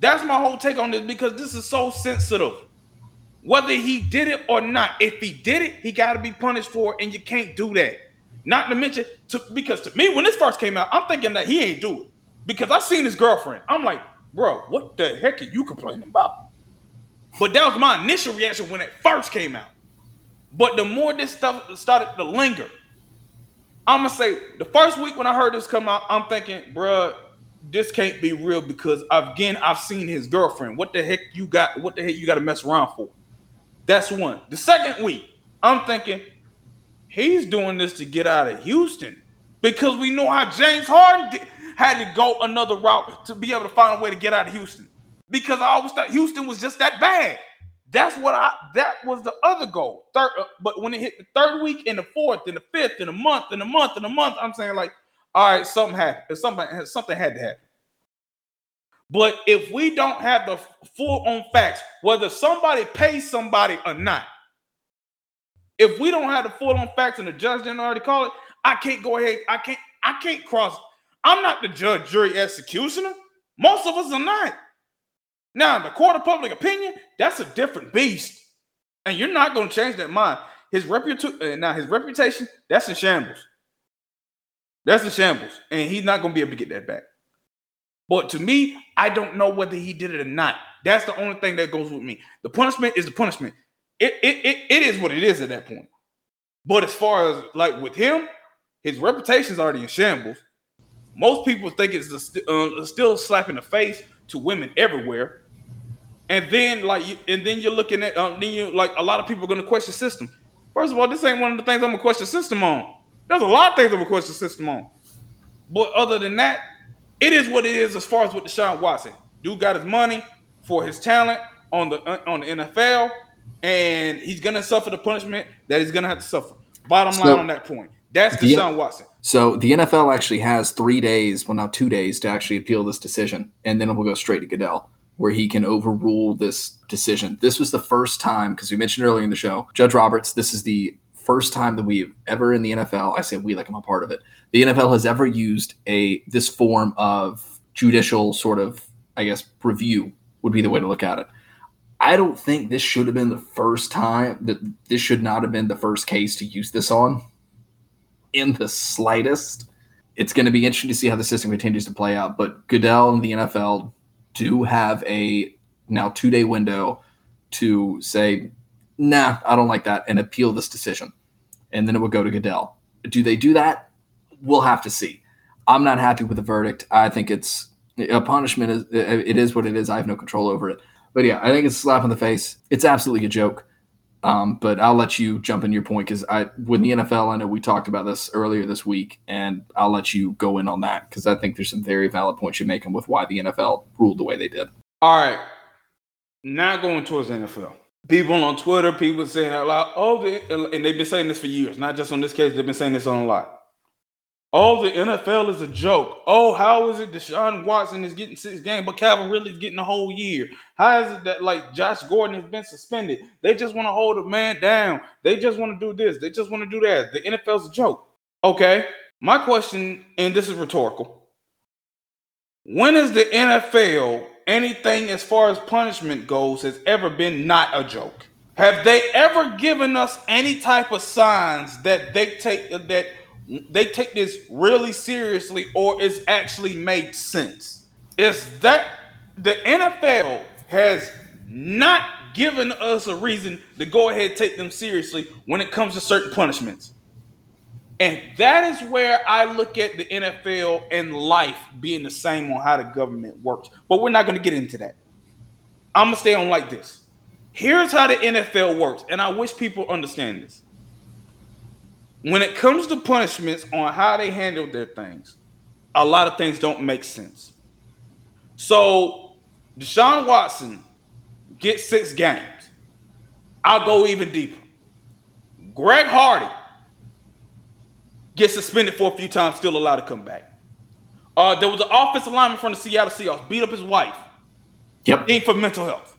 That's my whole take on this because this is so sensitive. Whether he did it or not, if he did it, he got to be punished for it, and you can't do that. Not to mention, to, because to me, when this first came out, I'm thinking that he ain't do it because I seen his girlfriend. I'm like, bro, what the heck are you complaining about? But that was my initial reaction when it first came out. But the more this stuff started to linger, I'm gonna say the first week when I heard this come out, I'm thinking, bruh, this can't be real because again, I've seen his girlfriend. What the heck you got? What the heck you got to mess around for? That's one. The second week, I'm thinking he's doing this to get out of Houston because we know how James Harden had to go another route to be able to find a way to get out of Houston because I always thought Houston was just that bad. That's what I that was the other goal. Third, uh, but when it hit the third week and the fourth and the fifth and a month and a month and a month, I'm saying like, all right, something happened. Something something had to happen. But if we don't have the full on facts, whether somebody pays somebody or not, if we don't have the full on facts and the judge didn't already call it, I can't go ahead. I can't. I can't cross. I'm not the judge, jury, executioner. Most of us are not. Now, the court of public opinion, that's a different beast. And you're not going to change that mind. his reputation uh, now his reputation that's in shambles. That's in shambles, and he's not gonna be able to get that back. But to me, I don't know whether he did it or not. That's the only thing that goes with me. The punishment is the punishment. It it it, it is what it is at that point. But as far as like with him, his reputation is already in shambles. Most people think it's a, uh, still slap in the face to women everywhere. And then like and then you're looking at um, then you like a lot of people are going to question system. First of all, this ain't one of the things I'm gonna question system on. There's a lot of things I'm gonna question system on. But other than that, it is what it is as far as with Deshaun Watson. Dude got his money for his talent on the uh, on the NFL, and he's gonna suffer the punishment that he's gonna have to suffer. Bottom line on that point. That's Deshaun the, Watson. So the NFL actually has three days, well, now two days, to actually appeal this decision, and then it will go straight to Goodell, where he can overrule this decision. This was the first time, because we mentioned earlier in the show, Judge Roberts. This is the first time that we've ever in the NFL. I say we like I'm a part of it the NFL has ever used a this form of judicial sort of, I guess, review would be the way to look at it. I don't think this should have been the first time that this should not have been the first case to use this on in the slightest. It's going to be interesting to see how the system continues to play out. But Goodell and the NFL do have a now two day window to say, nah, I don't like that and appeal this decision. And then it would go to Goodell. Do they do that? we'll have to see. I'm not happy with the verdict. I think it's a punishment. Is it is what it is. I have no control over it. But yeah, I think it's a slap in the face. It's absolutely a joke. Um, but I'll let you jump in your point because I, with the NFL, I know we talked about this earlier this week, and I'll let you go in on that because I think there's some very valid points you're making with why the NFL ruled the way they did. All right, not going towards the NFL. People on Twitter, people saying out loud, oh, and they've been saying this for years, not just on this case. They've been saying this on a lot. Oh, the NFL is a joke. Oh, how is it Deshaun Watson is getting six games, but Calvin Ridley is getting a whole year? How is it that like Josh Gordon has been suspended? They just want to hold a man down. They just want to do this. They just want to do that. The NFL's a joke. Okay. My question, and this is rhetorical. When is the NFL anything as far as punishment goes has ever been not a joke? Have they ever given us any type of signs that they take that they take this really seriously or it's actually made sense. Is that the NFL has not given us a reason to go ahead and take them seriously when it comes to certain punishments. And that is where I look at the NFL and life being the same on how the government works. But we're not going to get into that. I'm going to stay on like this. Here's how the NFL works. And I wish people understand this when it comes to punishments on how they handle their things, a lot of things don't make sense. So Deshaun Watson gets six games. I'll go even deeper. Greg Hardy gets suspended for a few times, still allowed to come back. Uh, there was an offensive lineman from the Seattle Seahawks beat up his wife. Yep. In for mental health.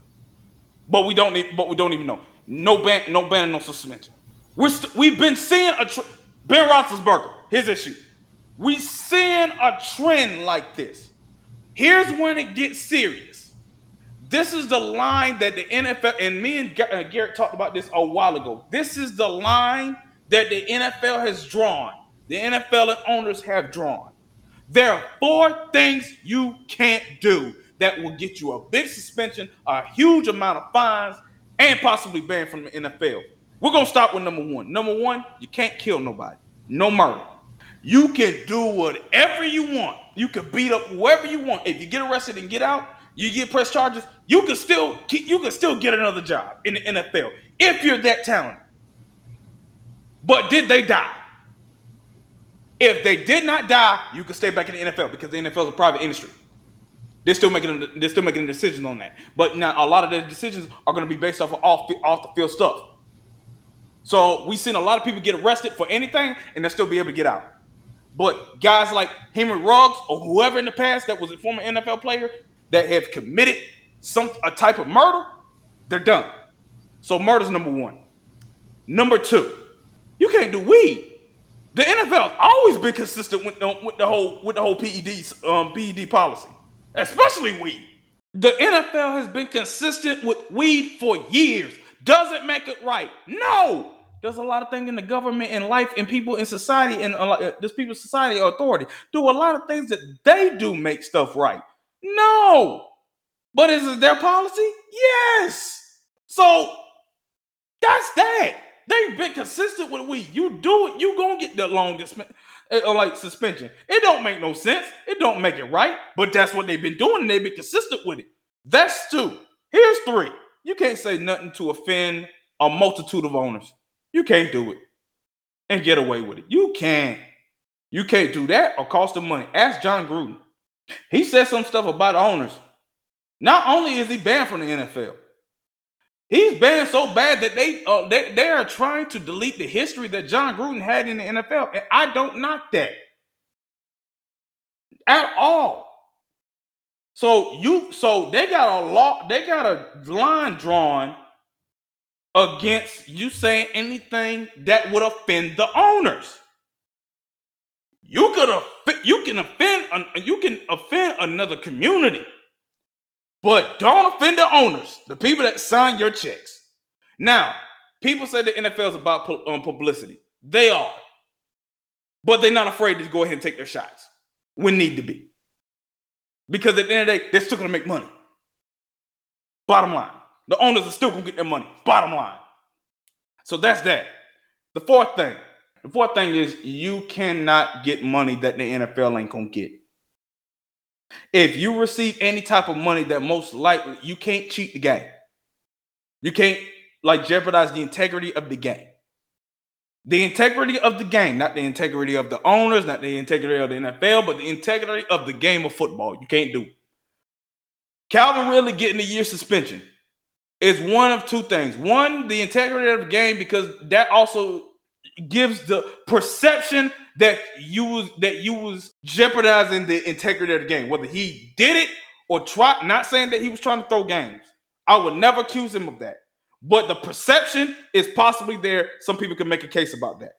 But we don't need, but we don't even know. No ban, no ban, no suspension. We're st- we've been seeing a tr- Ben Roethlisberger, his issue. We seeing a trend like this. Here's when it gets serious. This is the line that the NFL and me and uh, Garrett talked about this a while ago. This is the line that the NFL has drawn. The NFL and owners have drawn. There are four things you can't do that will get you a big suspension, a huge amount of fines, and possibly banned from the NFL. We're gonna start with number one. Number one, you can't kill nobody. No murder. You can do whatever you want. You can beat up whoever you want. If you get arrested and get out, you get press charges. You can still you can still get another job in the NFL if you're that talented. But did they die? If they did not die, you can stay back in the NFL because the NFL is a private industry. They're still making they're still making decisions on that. But now a lot of their decisions are going to be based off of off, off the field stuff. So we've seen a lot of people get arrested for anything and they'll still be able to get out. But guys like Henry Ruggs or whoever in the past that was a former NFL player that have committed some a type of murder, they're done. So murder's number one. Number two, you can't do weed. The NFL has always been consistent with the, with the whole with the whole PED um, PED policy, especially weed. The NFL has been consistent with weed for years. Does it make it right? No. There's a lot of things in the government and life and people in society and uh, this people's society authority do a lot of things that they do make stuff right. No, but is it their policy? Yes. So that's that. They've been consistent with we. You do it, you gonna get the longest or uh, like suspension. It don't make no sense. It don't make it right, but that's what they've been doing, they've been consistent with it. That's two. Here's three. You can't say nothing to offend a multitude of owners. You can't do it and get away with it. You can't. You can't do that or cost them money. Ask Jon Gruden. He said some stuff about owners. Not only is he banned from the NFL, He's banned so bad that they uh, they they are trying to delete the history that Jon Gruden had in the NFL, and I don't knock that at all. So you so they got a law, they got a line drawn against you saying anything that would offend the owners. You could you can offend you can offend another community. But don't offend the owners, the people that sign your checks. Now, people say the NFL is about um, publicity. They are. But they're not afraid to go ahead and take their shots when need to be. Because at the end of the day, they're still going to make money. Bottom line. The owners are still to get their money. Bottom line. So that's that. The fourth thing. The fourth thing is you cannot get money that the NFL ain't to get. If you receive any type of money that most likely you can't cheat the game. You can't like jeopardize the integrity of the game. The integrity of the game, not the integrity of the owners, not the integrity of the NFL, but the integrity of the game of football. You can't do it. Calvin Ridley getting a year suspension is one of two things. One, the integrity of the game, because that also gives the perception that you was that you was jeopardizing the integrity of the game, whether he did it or try. Not saying that he was trying to throw games. I would never accuse him of that. But the perception is possibly there. Some people can make a case about that,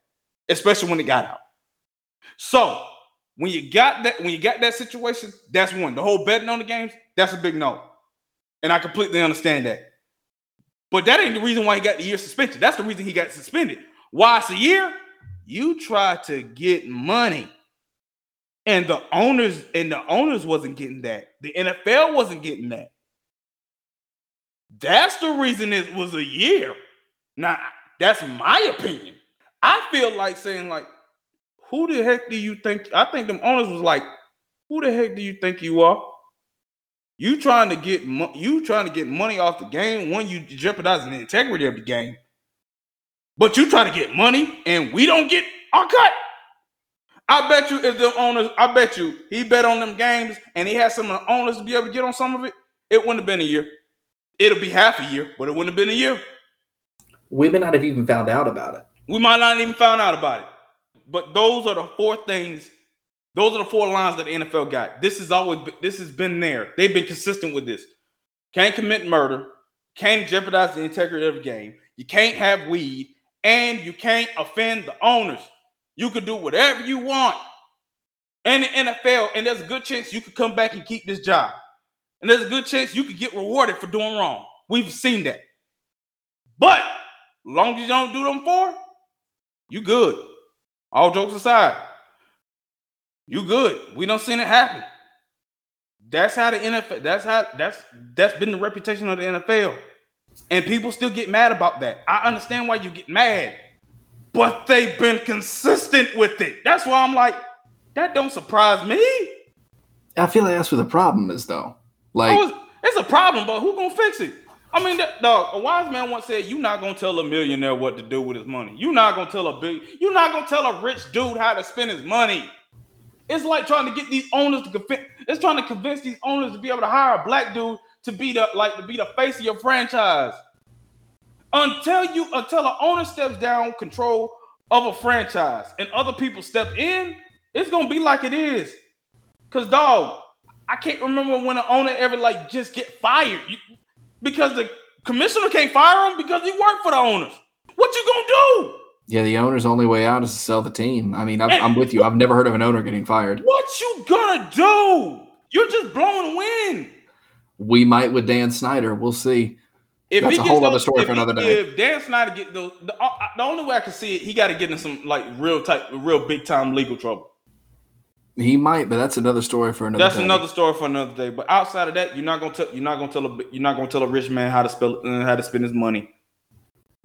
especially when it got out. So when you got that, when you got that situation, that's one. The whole betting on the games, that's a big no. And I completely understand that. But that ain't the reason why he got the year suspension. That's the reason he got suspended. Why it's a year? You try to get money. And the owners and the owners wasn't getting that. The NFL wasn't getting that. That's the reason it was a year. Now, that's my opinion. I feel like saying, like, who the heck do you think? I think them owners was like, who the heck do you think you are? You trying to get mo- you trying to get money off the game when you jeopardizing the integrity of the game. But you try to get money and we don't get our cut. I bet you if the owners, I bet you he bet on them games and he had some of the owners to be able to get on some of it, it wouldn't have been a year. It'll be half a year, but it wouldn't have been a year. We may not have even found out about it. We might not even found out about it. But those are the four things. Those are the four lines that the NFL got. This is always this has been there. They've been consistent with this. Can't commit murder. Can't jeopardize the integrity of the game. You can't have weed and you can't offend the owners. You can do whatever you want in the NFL, and there's a good chance you could come back and keep this job. And there's a good chance you could get rewarded for doing wrong. We've seen that. But long as you don't do them for, you good. All jokes aside, you good. We don't seen it happen. That's how the NFL. That's how that's that's been the reputation of the NFL. And people still get mad about that. I understand why you get mad, but they've been consistent with it. That's why I'm like, that don't surprise me. I feel like that's where the problem is, though. Like, oh, it's a problem, but who gonna fix it? I mean, that, dog, a wise man once said, "You're not gonna tell a millionaire what to do with his money. You're not gonna tell a big. You're not gonna tell a rich dude how to spend his money." It's like trying to get these owners to convince. It's trying to convince these owners to be able to hire a black dude to be the like to be the face of your franchise. Until you until the owner steps down control of a franchise and other people step in, it's gonna be like it is. Cause dog, I can't remember when an owner ever like just get fired you, because the commissioner can't fire him because he worked for the owners. What you gonna do? Yeah, the owner's only way out is to sell the team. I mean, I'm, I'm with you. I've never heard of an owner getting fired. What you gonna do? You're just blowing wind we might with Dan Snyder. We'll see. If That's a whole those, other story for another day. If Dan Snyder get the, the uh, the only way I can see it, he got to get in some like real type, real big time legal trouble. He might, but that's another story for another. That's day. another story for another day. But outside of that, you're not gonna tell you're not gonna tell a you're not gonna tell a rich man how to spell uh, how to spend his money.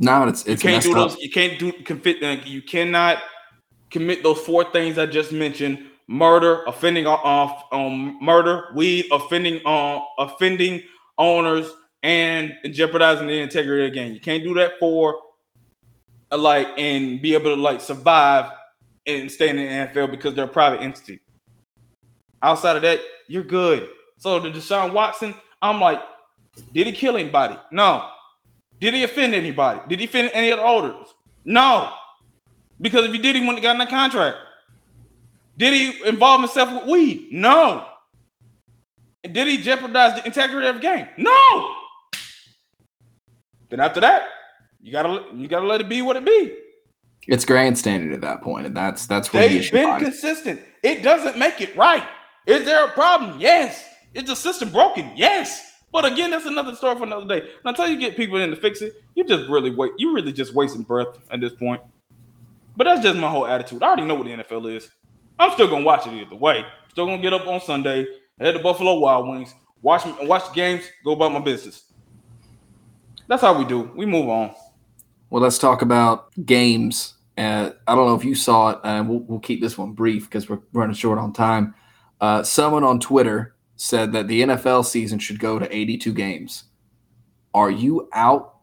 No, it's it's you can't do those. You can't do confit. Uh, you cannot commit those four things I just mentioned: murder, offending off uh, um, murder, weed, offending on uh, offending owners, and jeopardizing the integrity of the game. You can't do that for uh, like and be able to like survive and stay in the NFL because they're a private entity. Outside of that, you're good. So the Deshaun Watson, I'm like, did he kill anybody? No. Did he offend anybody? Did he offend any of the owners? No. Because if he did, he wouldn't have gotten a contract. Did he involve himself with weed? No. Did he jeopardize the integrity of the game? No. Then after that, you gotta you gotta let it be what it be. It's grandstanding at that point, and that's that's what they've been consistent. It doesn't make it right. Is there a problem? Yes. Is the system broken? Yes. But again, that's another story for another day. And until you get people in to fix it, you just really wait. You really just wasting breath at this point. But that's just my whole attitude. I already know what the NFL is. I'm still gonna watch it either way. Still gonna get up on Sunday, head to Buffalo Wild Wings, watch watch the games, go about my business. That's how we do. We move on. Well, let's talk about games. Uh, I don't know if you saw it, and we'll, we'll keep this one brief because we're running short on time. Uh, someone on Twitter said that the NFL season should go to 82 games. Are you out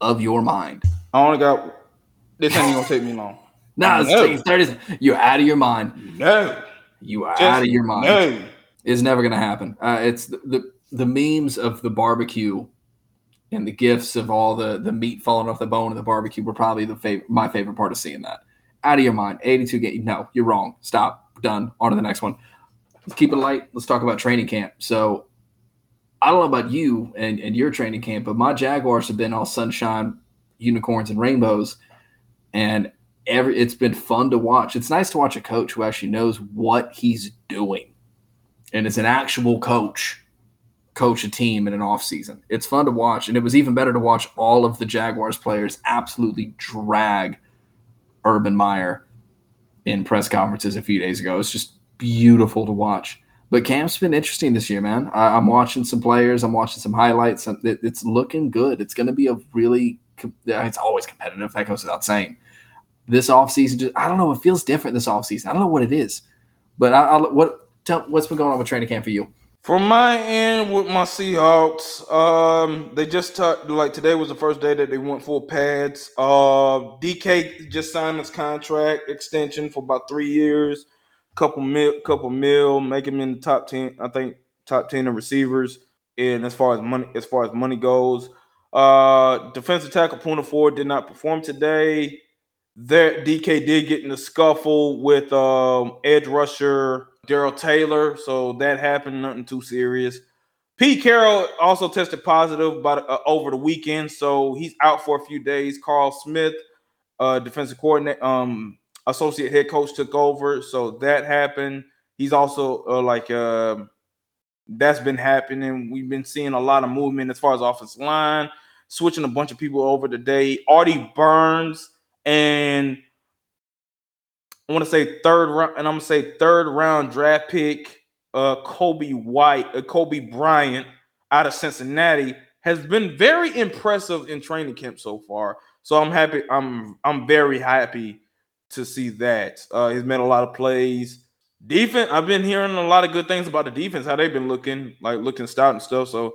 of your mind? I only got this ain't gonna take me long. nah, it's no. 30. You're out of your mind. No, you are Just out of your mind. No, it's never gonna happen. Uh, it's the, the the memes of the barbecue and the gifts of all the the meat falling off the bone of the barbecue were probably the favorite my favorite part of seeing that. Out of your mind. 82 games. No, you're wrong. Stop. Done. On to the next one. Let's keep it light. Let's talk about training camp. So I don't know about you and, and your training camp, but my Jaguars have been all sunshine, unicorns, and rainbows. And every it's been fun to watch. It's nice to watch a coach who actually knows what he's doing. And is an actual coach coach a team in an offseason. It's fun to watch. And it was even better to watch all of the Jaguars players absolutely drag Urban Meyer in press conferences a few days ago. It's just beautiful to watch. But camp's been interesting this year, man. I, am watching some players. I'm watching some highlights. It, it's looking good. It's going to be a really. It's always competitive. That goes without saying. This offseason, just I don't know. It feels different this offseason. I don't know what it is, but I, I what tell what's been going on with training camp for you? From my end with my Seahawks, um, they just talked like today was the first day that they went full pads. Uh, DK just signed his contract extension for about three years, couple mil, couple mil, make him in the top ten. I think top ten of receivers. And as far as money, as far as money goes, uh, defensive tackle Poona Ford did not perform today. There, DK did get in a scuffle with um, edge rusher Darrell Taylor. So that happened, nothing too serious. Pete Carroll also tested positive by, uh, over the weekend, so he's out for a few days. Carl Smith, uh, defensive coordinator, um, associate head coach, took over, so that happened. He's also uh, like uh, that's been happening. We've been seeing a lot of movement as far as offensive line, switching a bunch of people over today. Artie Burns and I want to say third round, and I'm gonna say third round draft pick, uh, Coby White, uh, Coby Bryant out of Cincinnati has been very impressive in training camp so far. So I'm happy. I'm I'm very happy to see that. Uh, he's made a lot of plays. Defense, I've been hearing a lot of good things about the defense, how they've been looking, like looking stout and stuff. So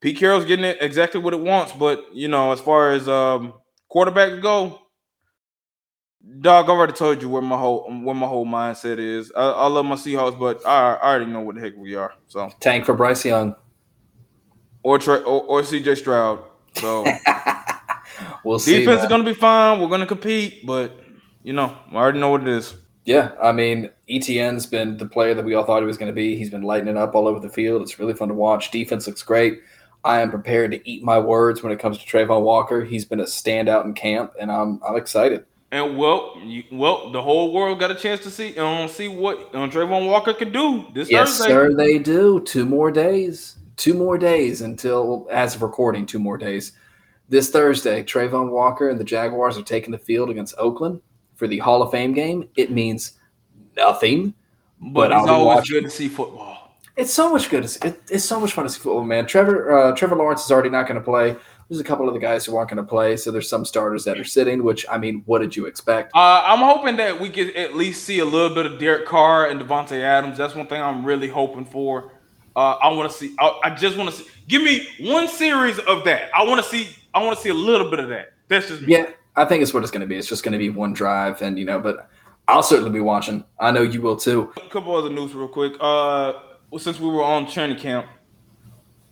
Pete Carroll's getting it exactly what it wants. But you know, as far as um quarterbacks go, Dog, I already told you where my whole where my whole mindset is. I, I love my Seahawks, but I, I, already know what the heck we are. So tank for Bryce Young, or or, or CJ Stroud. So we'll see. Defense is going to be fine. We're going to compete, but you know, I already know what it is. Yeah, I mean, ETN's been the player that we all thought he was going to be. He's been lighting it up all over the field. It's really fun to watch. Defense looks great. I am prepared to eat my words when it comes to Travon Walker. He's been a standout in camp, and I'm I'm excited. And well, you, well, the whole world got a chance to see um see what um, Travon Walker can do this yes, Thursday. sir, they do. Two more days. Two more days until, as of recording, two more days this Thursday, Travon Walker and the Jaguars are taking the field against Oakland for the Hall of Fame game. It means nothing. But, it's always good to see football. It's so much good. It's, it, it's so much fun to see football, man. Trevor uh, Trevor Lawrence is already not going to play. There's a couple of the guys who aren't going to play, so there's some starters that are sitting. Which I mean, what did you expect? Uh, I'm hoping that we could at least see a little bit of Derek Carr and Davante Adams. That's one thing I'm really hoping for. Uh, I want to see. I, I just want to see. Give me one series of that. I want to see. I want to see a little bit of that. That's just me. yeah. I think it's what it's going to be. It's just going to be one drive, and you know, but I'll certainly be watching. I know you will too. A couple other news, real quick. Uh, since we were on training camp,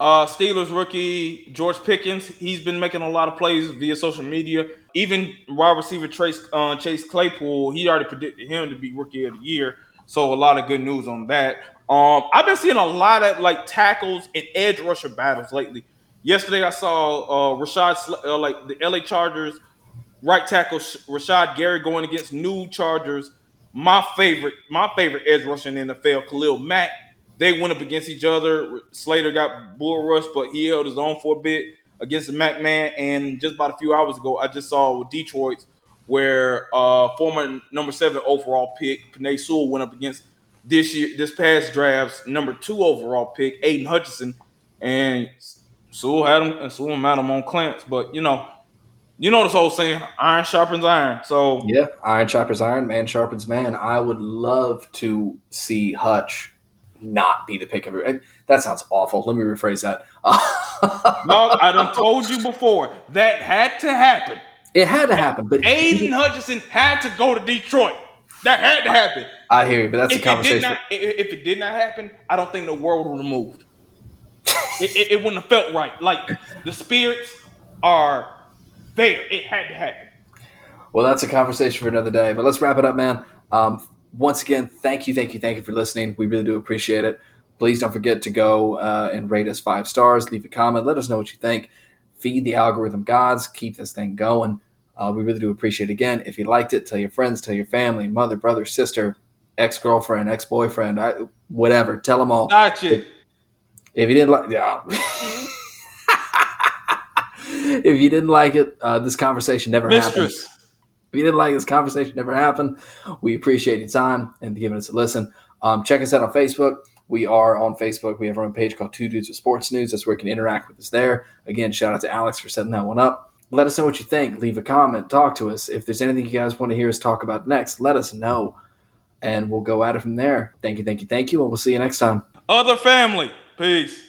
uh, Steelers rookie George Pickens, he's been making a lot of plays via social media. Even wide receiver Trace, uh, Chase Claypool, he already predicted him to be rookie of the year. So a lot of good news on that. Um, I've been seeing a lot of like tackles and edge rusher battles lately. Yesterday, I saw uh, Rashad, uh, like the LA Chargers right tackle Rashad Gary going against new Chargers. My favorite, my favorite edge rusher in the NFL, Khalil Mack. They went up against each other. Slater got bull rush, but he held his own for a bit against the Mac man. And just about a few hours ago, I just saw with Detroit where uh former number seven overall pick Penei Sewell went up against this year, this past draft's number two overall pick, Aidan Hutchinson, and Sewell had him and Sewell had him on clamps. But you know, you know this whole saying, iron sharpens iron. So yeah, iron sharpens iron, man sharpens man. I would love to see Hutch not be the pick of it. That sounds awful. Let me rephrase that. no, I done told you before that had to happen. It had to happen, but Aidan Hutchinson had to go to Detroit. That had to happen. I hear you, but that's if a conversation. It not, if it did not happen, I don't think the world would have moved. it, it, it wouldn't have felt right. Like the spirits are there. It had to happen. Well, that's a conversation for another day. But let's wrap it up, man. Um, once again, thank you, thank you, thank you for listening. We really do appreciate it. Please don't forget to go uh, and rate us five stars. Leave a comment. Let us know what you think. Feed the algorithm gods. Keep this thing going. Uh, we really do appreciate it. Again, if you liked it, tell your friends, tell your family, mother, brother, sister, ex girlfriend, ex boyfriend, whatever. Tell them all. Gotcha. If, if you didn't like, yeah. if you didn't like it, uh, this conversation never Mistress. happened. If you didn't like this conversation, never happened. We appreciate your time and giving us a listen. Um, check us out on Facebook. We are on Facebook. We have our own page called Two Dudes with Sports News. That's where you can interact with us there. Again, shout out to Alex for setting that one up. Let us know what you think. Leave a comment. Talk to us. If there's anything you guys want to hear us talk about next, let us know. And we'll go at it from there. Thank you, thank you, thank you. And we'll see you next time. Other family. Peace.